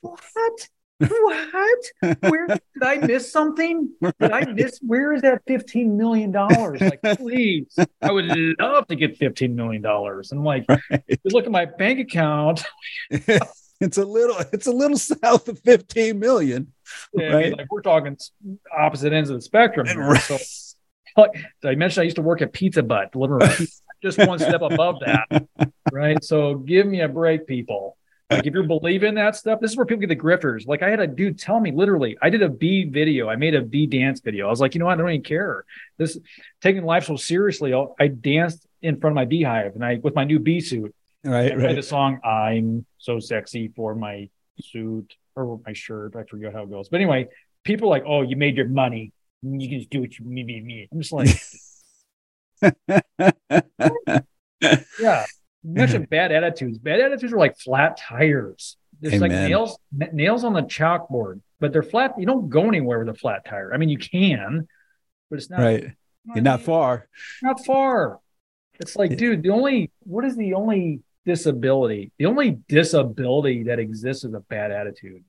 what? what? Where did I miss something? Did I miss where is that 15 million dollars? Like, please, I would love to get 15 million dollars. And like, right. look at my bank account. it's a little, it's a little south of 15 million. Yeah, right? I mean, like we're talking opposite ends of the spectrum. Right. So, like I mentioned, I used to work at Pizza Butt, delivering just one step above that. Right. So give me a break, people. Like if you believe in that stuff, this is where people get the grifters. Like I had a dude tell me literally, I did a B video. I made a B dance video. I was like, you know what? I don't even care. This taking life so seriously. I danced in front of my beehive and I with my new bee suit. Right, I right. The song "I'm so sexy for my suit or my shirt." I forget how it goes, but anyway, people are like, "Oh, you made your money. You can just do what you me me me." I'm just like, yeah mentioned mm-hmm. bad attitudes. Bad attitudes are like flat tires. It's Amen. like nails nails on the chalkboard, but they're flat. You don't go anywhere with a flat tire. I mean, you can, but it's not right. You're not far. Not far. It's like, dude, the only what is the only disability? The only disability that exists is a bad attitude.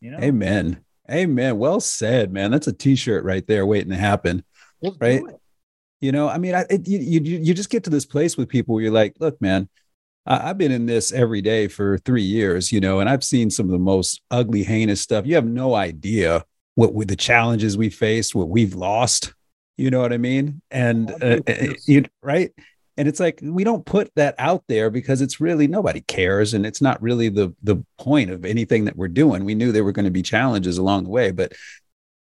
You know? Amen. Amen. Well said, man. That's a t-shirt right there waiting to happen. Let's right. You know, I mean, I, it, you, you, you just get to this place with people where you're like, look, man, I, I've been in this every day for three years, you know, and I've seen some of the most ugly, heinous stuff. You have no idea what with the challenges we faced, what we've lost. You know what I mean? And uh, uh you, right. And it's like we don't put that out there because it's really nobody cares, and it's not really the the point of anything that we're doing. We knew there were going to be challenges along the way, but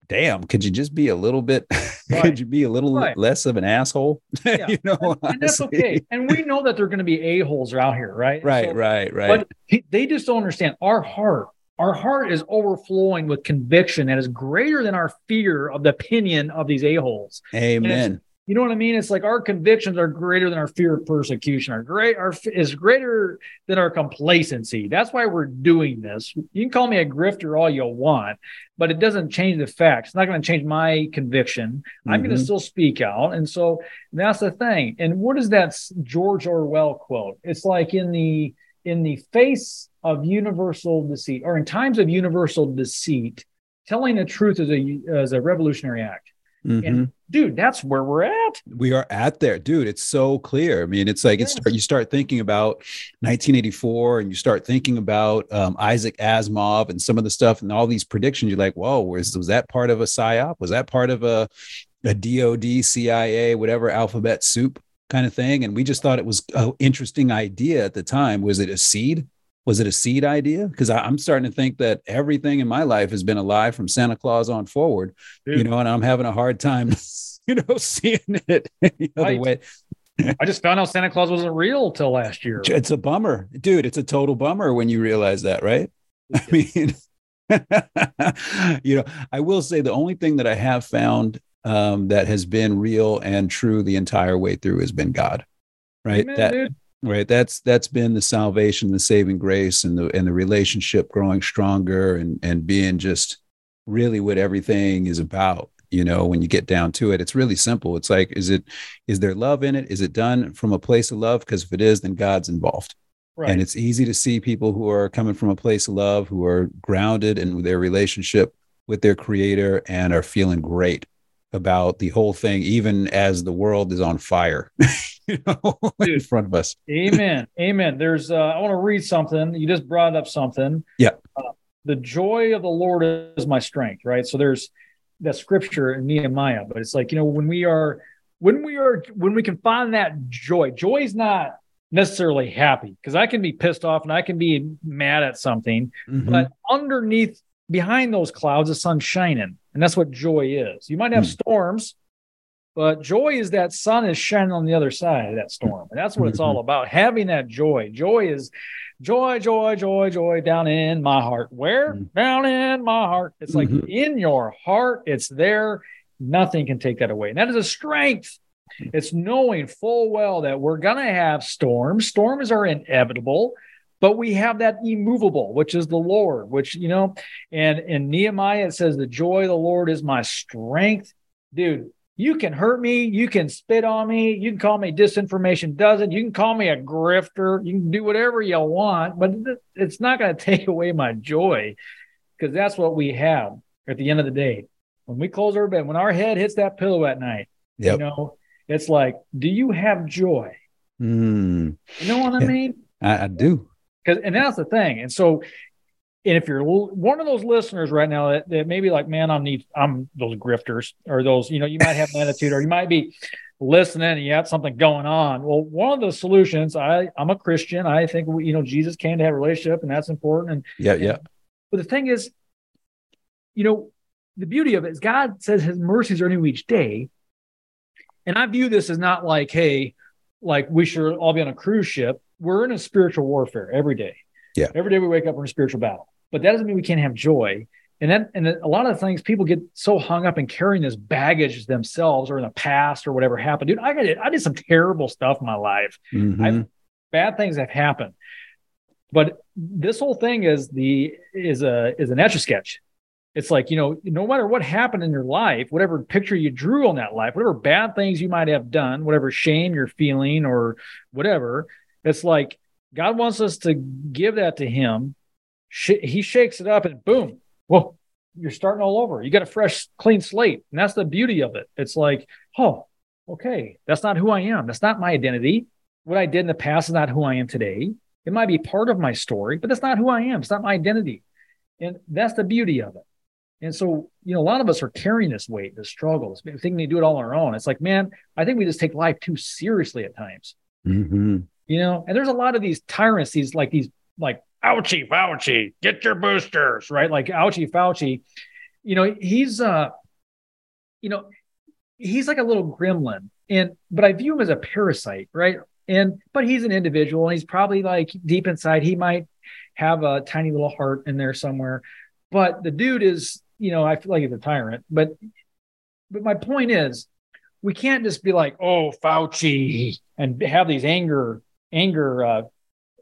damn, could you just be a little bit, right. could you be a little right. less of an asshole? Yeah. you know, and, and, that's okay. And we know that they're going to be a-holes out here, right? Right, so, right, right. But they just don't understand our heart. Our heart is overflowing with conviction that is greater than our fear of the opinion of these a-holes. Amen. You know what I mean? It's like our convictions are greater than our fear of persecution. Our great our is greater than our complacency. That's why we're doing this. You can call me a grifter all you want, but it doesn't change the facts. It's not going to change my conviction. Mm-hmm. I'm going to still speak out, and so that's the thing. And what is that George Orwell quote? It's like in the in the face of universal deceit, or in times of universal deceit, telling the truth is a is a revolutionary act. Mm-hmm. And dude, that's where we're at. We are at there, dude. It's so clear. I mean, it's like yeah. it's you start thinking about 1984, and you start thinking about um, Isaac Asimov and some of the stuff, and all these predictions. You're like, whoa, was was that part of a psyop? Was that part of a a DoD, CIA, whatever alphabet soup kind of thing? And we just thought it was an interesting idea at the time. Was it a seed? Was it a seed idea? Because I'm starting to think that everything in my life has been a lie from Santa Claus on forward, Dude. you know, and I'm having a hard time, you know, seeing it any other right. way. I just found out Santa Claus wasn't real till last year. It's a bummer, dude. It's a total bummer when you realize that, right? I mean, you know, I will say the only thing that I have found um, that has been real and true the entire way through has been God, right? Amen, that dude right? That's that's been the salvation the saving grace and the and the relationship growing stronger and and being just really what everything is about you know when you get down to it. It's really simple. It's like is it is there love in it? Is it done from a place of love? Because if it is then god's involved. Right. and it's easy to see people who are coming from a place of love who are grounded in their relationship with their creator and are feeling great about the whole thing even as the world is on fire you know, in front of us. amen. Amen. There's, uh, I want to read something. You just brought up something. Yeah. Uh, the joy of the Lord is my strength, right? So there's that scripture in Nehemiah, but it's like, you know, when we are, when we are, when we can find that joy, joy is not necessarily happy because I can be pissed off and I can be mad at something, mm-hmm. but underneath, behind those clouds, the sun's shining. And that's what joy is. You might have mm. storms, but joy is that sun is shining on the other side of that storm. And that's what it's all mm-hmm. about. Having that joy. Joy is joy, joy, joy, joy down in my heart. Where? Mm-hmm. Down in my heart. It's like mm-hmm. in your heart, it's there. Nothing can take that away. And that is a strength. It's knowing full well that we're going to have storms. Storms are inevitable, but we have that immovable, which is the Lord, which, you know, and in Nehemiah, it says, The joy of the Lord is my strength dude, you can hurt me, you can spit on me, you can call me disinformation doesn't, you can call me a grifter, you can do whatever you want, but it's not going to take away my joy because that's what we have at the end of the day. When we close our bed, when our head hits that pillow at night, yep. you know, it's like, do you have joy? Mm. You know what I mean? I, I do. Because, and that's the thing. And so, and if you're one of those listeners right now that, that maybe like, man, I'm need, I'm those grifters or those, you know, you might have an attitude or you might be listening and you have something going on. Well, one of the solutions, I, I'm a Christian. I think, you know, Jesus came to have a relationship and that's important. And yeah, yeah. But the thing is, you know, the beauty of it is God says his mercies are new each day. And I view this as not like, hey, like we should all be on a cruise ship. We're in a spiritual warfare every day. Yeah. Every day we wake up, we're in a spiritual battle. But that doesn't mean we can't have joy. And then, and a lot of things people get so hung up in carrying this baggage themselves or in the past or whatever happened. Dude, I got it. I did some terrible stuff in my life. Mm-hmm. bad things have happened. But this whole thing is the is a is an etch a sketch it's like you know no matter what happened in your life whatever picture you drew on that life whatever bad things you might have done whatever shame you're feeling or whatever it's like god wants us to give that to him. He shakes it up and boom well you're starting all over. You got a fresh clean slate. And that's the beauty of it. It's like oh okay that's not who i am. That's not my identity. What i did in the past is not who i am today. It might be part of my story but that's not who i am. It's not my identity. And that's the beauty of it. And so, you know, a lot of us are carrying this weight, this struggle, thinking they do it all on our own. It's like, man, I think we just take life too seriously at times. Mm-hmm. You know, and there's a lot of these tyrants, these like these like ouchie Fauci, get your boosters, right? Like ouchie Fauci, you know, he's uh, you know, he's like a little gremlin. And but I view him as a parasite, right? And but he's an individual and he's probably like deep inside, he might have a tiny little heart in there somewhere. But the dude is you know, I feel like he's a tyrant. But but my point is, we can't just be like, oh, Fauci, and have these anger anger uh,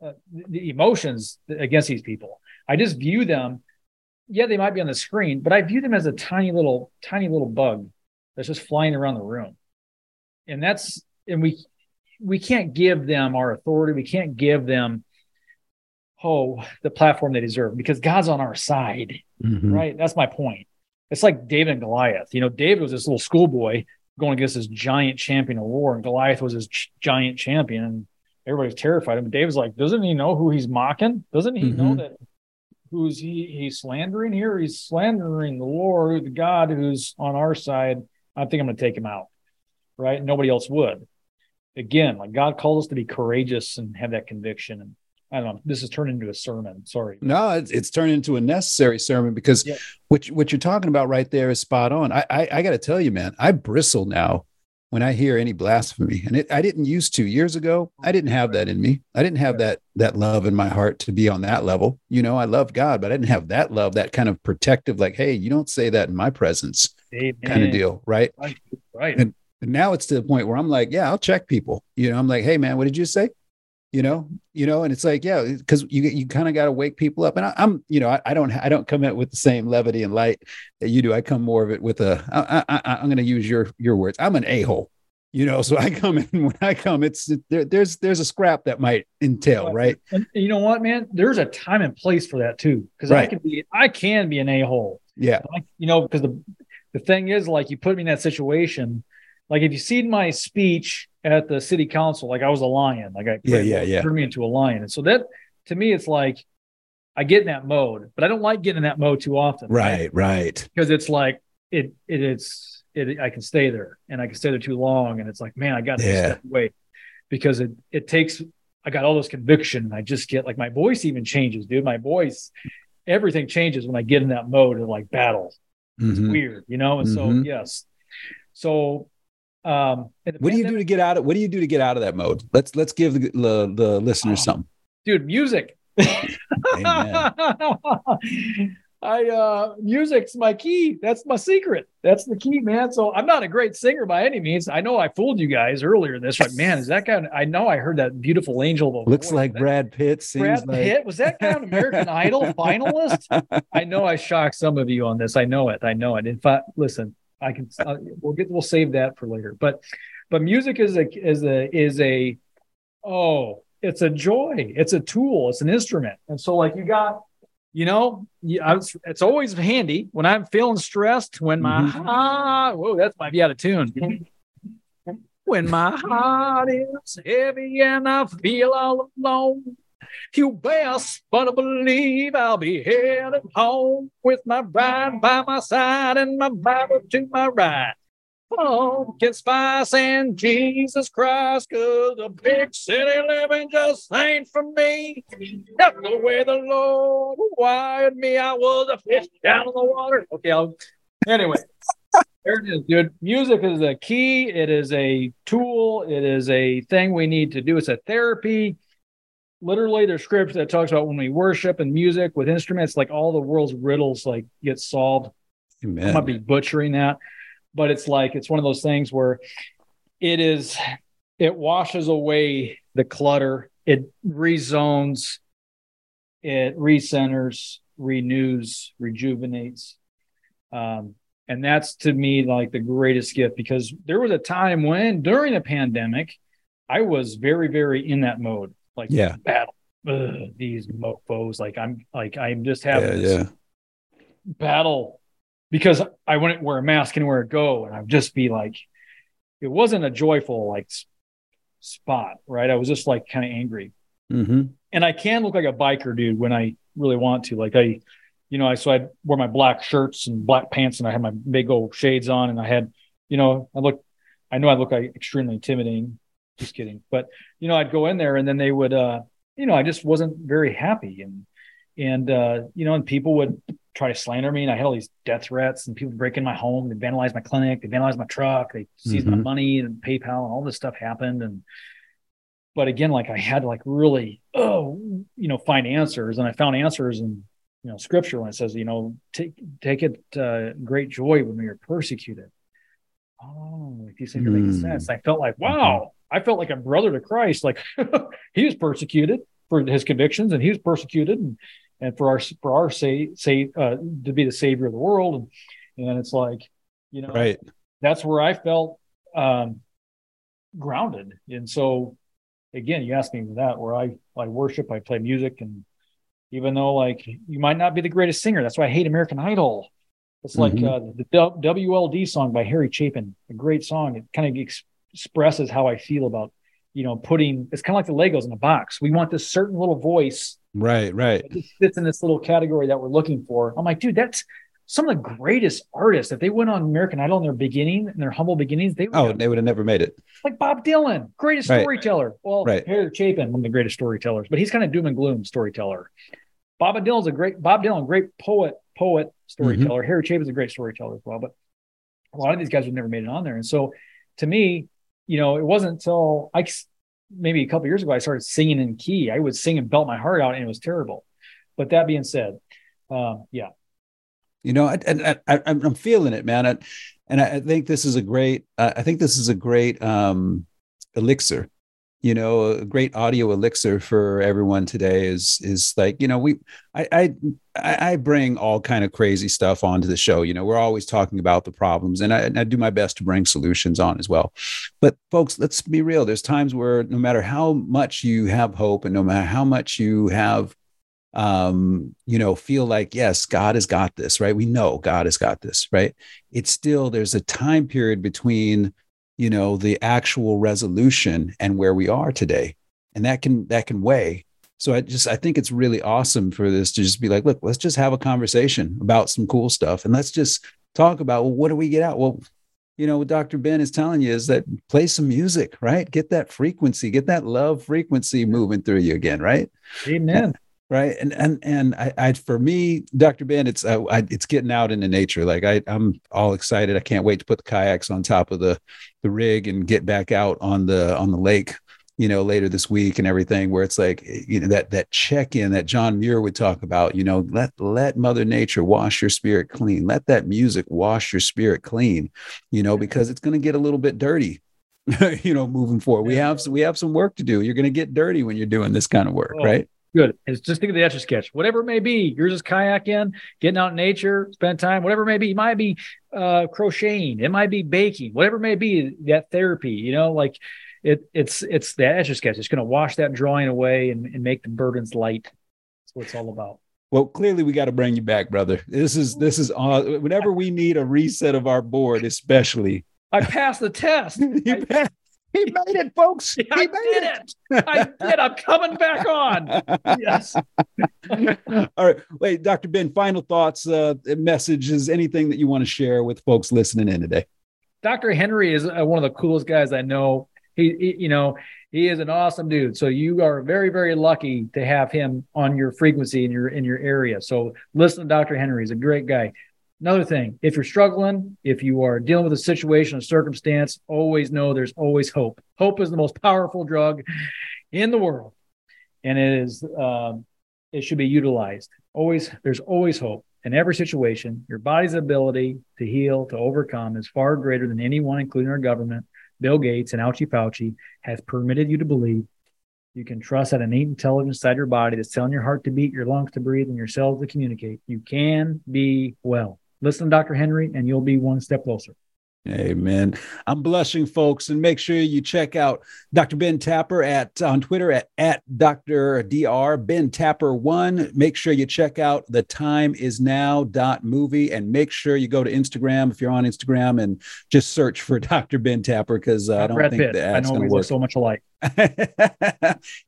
uh, the emotions against these people. I just view them. Yeah, they might be on the screen, but I view them as a tiny little tiny little bug that's just flying around the room, and that's and we we can't give them our authority. We can't give them oh the platform they deserve because God's on our side, mm-hmm. right? That's my point. It's like David and Goliath. You know, David was this little schoolboy going against this giant champion of war, and Goliath was his ch- giant champion, and everybody's terrified of him. David's like, doesn't he know who he's mocking? Doesn't he mm-hmm. know that who's he he's slandering here? He's slandering the Lord, the God who's on our side. I think I'm going to take him out. Right? Nobody else would. Again, like God called us to be courageous and have that conviction. And I don't know. This has turned into a sermon. Sorry. No, it's, it's turned into a necessary sermon because yeah. what what you're talking about right there is spot on. I I, I got to tell you, man, I bristle now when I hear any blasphemy, and it, I didn't used to years ago. I didn't have that in me. I didn't have that that love in my heart to be on that level. You know, I love God, but I didn't have that love, that kind of protective, like, hey, you don't say that in my presence, Amen. kind of deal, right? Right. right. And, and now it's to the point where I'm like, yeah, I'll check people. You know, I'm like, hey, man, what did you say? You know you know and it's like yeah because you you kind of got to wake people up. And I, am you know I, I, don't i don't come at with the same levity and light that you do. I come more of it with a I, I, i'm going to use your your words. I'm an a-hole you know so i come in when i come it's there, there's there's a scrap that might entail right? and you know what man? There's a time and place for that too because right. i can be i can be an a-hole. Yeah. You know because the the thing is like you put me in that situation like if you see my speech at the city council, like I was a lion, like I yeah, yeah, yeah. turned me into a lion. And so that to me, it's like I get in that mode, but I don't like getting in that mode too often. Right, right. Because it's like it, it it's it I can stay there and I can stay there too long. And it's like, man, I got to yeah. step away because it it takes I got all this conviction. And I just get like my voice even changes, dude. My voice, everything changes when I get in that mode of like battle. It's mm-hmm. weird, you know? And mm-hmm. so yes. So um, what do you do to get out of what do you do to get out of that mode? Let's let's give the the, the listeners oh, something. Dude, music. I uh music's my key. That's my secret. That's the key, man. So I'm not a great singer by any means. I know I fooled you guys earlier this. Like, man, is that guy? I know I heard that beautiful angel. Looks voice. like that, Brad Pitt. Brad like... Pitt was that guy an American Idol finalist? I know I shocked some of you on this. I know it. I know it. In fact, listen, I can uh, we'll get we'll save that for later. But but music is a is a is a oh it's a joy. It's a tool. It's an instrument. And so like you got you know, I was, it's always handy when I'm feeling stressed. When my mm-hmm. heart, whoa, that might be out of tune. when my heart is heavy and I feel all alone, you best but believe I'll be headed home with my bride by my side and my Bible to my right. Oh, Pumpkin spice and Jesus Christ, cause the big city living just ain't for me. That's the way the Lord wired me. I was a fish down in the water. Okay, I'll, anyway. There it is, dude. Music is a key. It is a tool. It is a thing we need to do. It's a therapy literally there's scripture that talks about when we worship and music with instruments, like all the world's riddles like get solved. Amen. I might be butchering that, but it's like it's one of those things where it is it washes away the clutter, it rezones, it recenters, renews, rejuvenates. Um, and that's to me like the greatest gift because there was a time when during the pandemic, I was very, very in that mode like yeah. battle Ugh, these mofos. Like i'm like i'm just having yeah, yeah. battle because i wouldn't wear a mask anywhere to go and i'd just be like it wasn't a joyful like spot right? I was just like kind of angry. Mm-hmm. and i can look like a biker dude when i really want to. Like i you know i so i wore my black shirts and black pants and i had my big old shades on and i had you know i look i know i look like extremely intimidating just kidding. But you know, I'd go in there and then they would uh, you know, I just wasn't very happy and and uh, you know, and people would try to slander me and I had all these death threats and people break in my home, they vandalize my clinic, they vandalize my truck, they seize mm-hmm. my money and PayPal and all this stuff happened. And but again, like I had to like really oh, you know, find answers and I found answers in you know scripture when it says, you know, take take it uh, great joy when we are persecuted. Oh, if you say mm. making sense. I felt like, wow, I felt like a brother to Christ. Like he was persecuted for his convictions, and he was persecuted, and, and for our for our say say uh, to be the savior of the world, and, and it's like, you know, right. That's where I felt um, grounded, and so again, you asked me that where I I worship, I play music, and even though like you might not be the greatest singer, that's why I hate American Idol. It's like mm-hmm. uh, the WLD song by Harry Chapin, a great song. It kind of ex- expresses how I feel about, you know, putting it's kind of like the Legos in a box. We want this certain little voice. Right, right. It fits in this little category that we're looking for. I'm like, dude, that's some of the greatest artists. If they went on American Idol in their beginning, in their humble beginnings, they would oh, have, they would have never made it. Like Bob Dylan, greatest right. storyteller. Well, right. Harry Chapin, one of the greatest storytellers, but he's kind of doom and gloom storyteller. Bob Dylan's a great Bob Dylan, great poet, poet, storyteller. Mm-hmm. Harry Chapin's a great storyteller as well, but a lot of these guys have never made it on there. And so, to me, you know, it wasn't until I maybe a couple years ago I started singing in key. I would sing and belt my heart out, and it was terrible. But that being said, um, yeah, you know, I, I, I, am feeling it, man. I, and I, think this is a great. I think this is a great um, elixir you know a great audio elixir for everyone today is is like you know we I, I i bring all kind of crazy stuff onto the show. You know we're always talking about the problems and I, and I do my best to bring solutions on as well. But folks let's be real. There's times where no matter how much you have hope and no matter how much you have um you know feel like yes god has got this right? We know god has got this right? It's still there's a time period between you know the actual resolution and where we are today. And that can that can weigh. So i just i think it's really awesome for this to just be like look let's just have a conversation about some cool stuff and let's just talk about well what do we get out? Well you know what dr ben is telling you is that play some music right? Get that frequency get that love frequency moving through you again right? Amen right? And and and I, I for me dr ben it's uh, I, it's getting out into nature. Like I, i'm all excited. I can't wait to put the kayaks on top of the the rig and get back out on the on the lake you know later this week and everything where it's like you know that that check in that john muir would talk about you know let let mother nature wash your spirit clean. Let that music wash your spirit clean you know because it's going to get a little bit dirty you know moving forward. We have we have some work to do. You're going to get dirty when you're doing this kind of work right Good. It's just think of the etch a sketch, whatever it may be. You're just kayaking, getting out in nature, spend time, whatever it may be. You might be uh, crocheting, it might be baking, whatever it may be, that therapy, you know, like it, it's, it's the etch a sketch. It's going to wash that drawing away and, and make the burdens light. That's what it's all about. Well, clearly we got to bring you back, brother. This is this is uh, whenever we need a reset of our board, especially. I passed the test. he, passed, he made it, folks. He I made did it. I did. I'm coming back on. Yes. All right. Wait, Dr. Ben, final thoughts, uh, messages, anything that you want to share with folks listening in today? Dr. Henry is uh, one of the coolest guys I know. He, he, you know, he is an awesome dude. So you are very, very lucky to have him on your frequency in your in your area. So listen to Dr. Henry. He's a great guy. Another thing, if you're struggling, if you are dealing with a situation, a circumstance, always know there's always hope. Hope is the most powerful drug in the world, and it is um, it should be utilized. Always, there's always hope in every situation. Your body's ability to heal, to overcome, is far greater than anyone, including our government, Bill Gates, and Ouchie Fauci, has permitted you to believe. You can trust that innate intelligence inside your body that's telling your heart to beat, your lungs to breathe, and your cells to communicate. You can be well. Listen to Dr. Henry, and you'll be one step closer. Amen. I'm blushing, folks, and make sure you check out Dr. Ben Tapper at on Twitter at, at Dr. Dr. Ben Tapper one. Make sure you check out the time is now dot movie and make sure you go to Instagram if you're on Instagram and just search for Dr. Ben Tapper because uh, I don't Brad think Pitt. that's I know going we to work. look so much alike.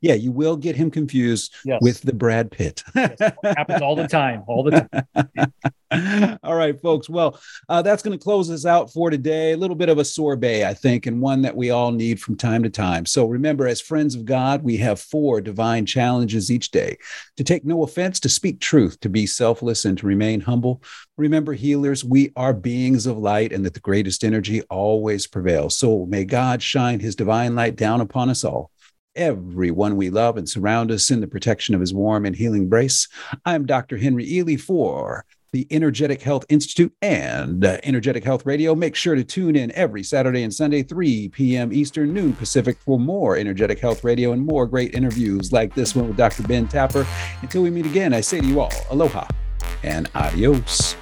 yeah, you will get him confused Yes. with the Brad Pitt. Yes. Happens all the time. All the time. All right, folks. Well, uh, that's going to close us out for today. A little bit of a sorbet, I think, and one that we all need from time to time. So remember, as friends of God, we have four divine challenges each day to take no offense, to speak truth, to be selfless, and to remain humble. Remember, healers, we are beings of light and that the greatest energy always prevails. So may God shine his divine light down upon us all everyone we love and surround us in the protection of his warm and healing embrace. I'm Dr. Henry Ealy for the Energetic Health Institute and uh, Energetic Health Radio. Make sure to tune in every Saturday and Sunday, 3 p.m. Eastern, noon Pacific, for more Energetic Health Radio and more great interviews like this one with Dr. Ben Tapper. Until we meet again, I say to you all, aloha and adios.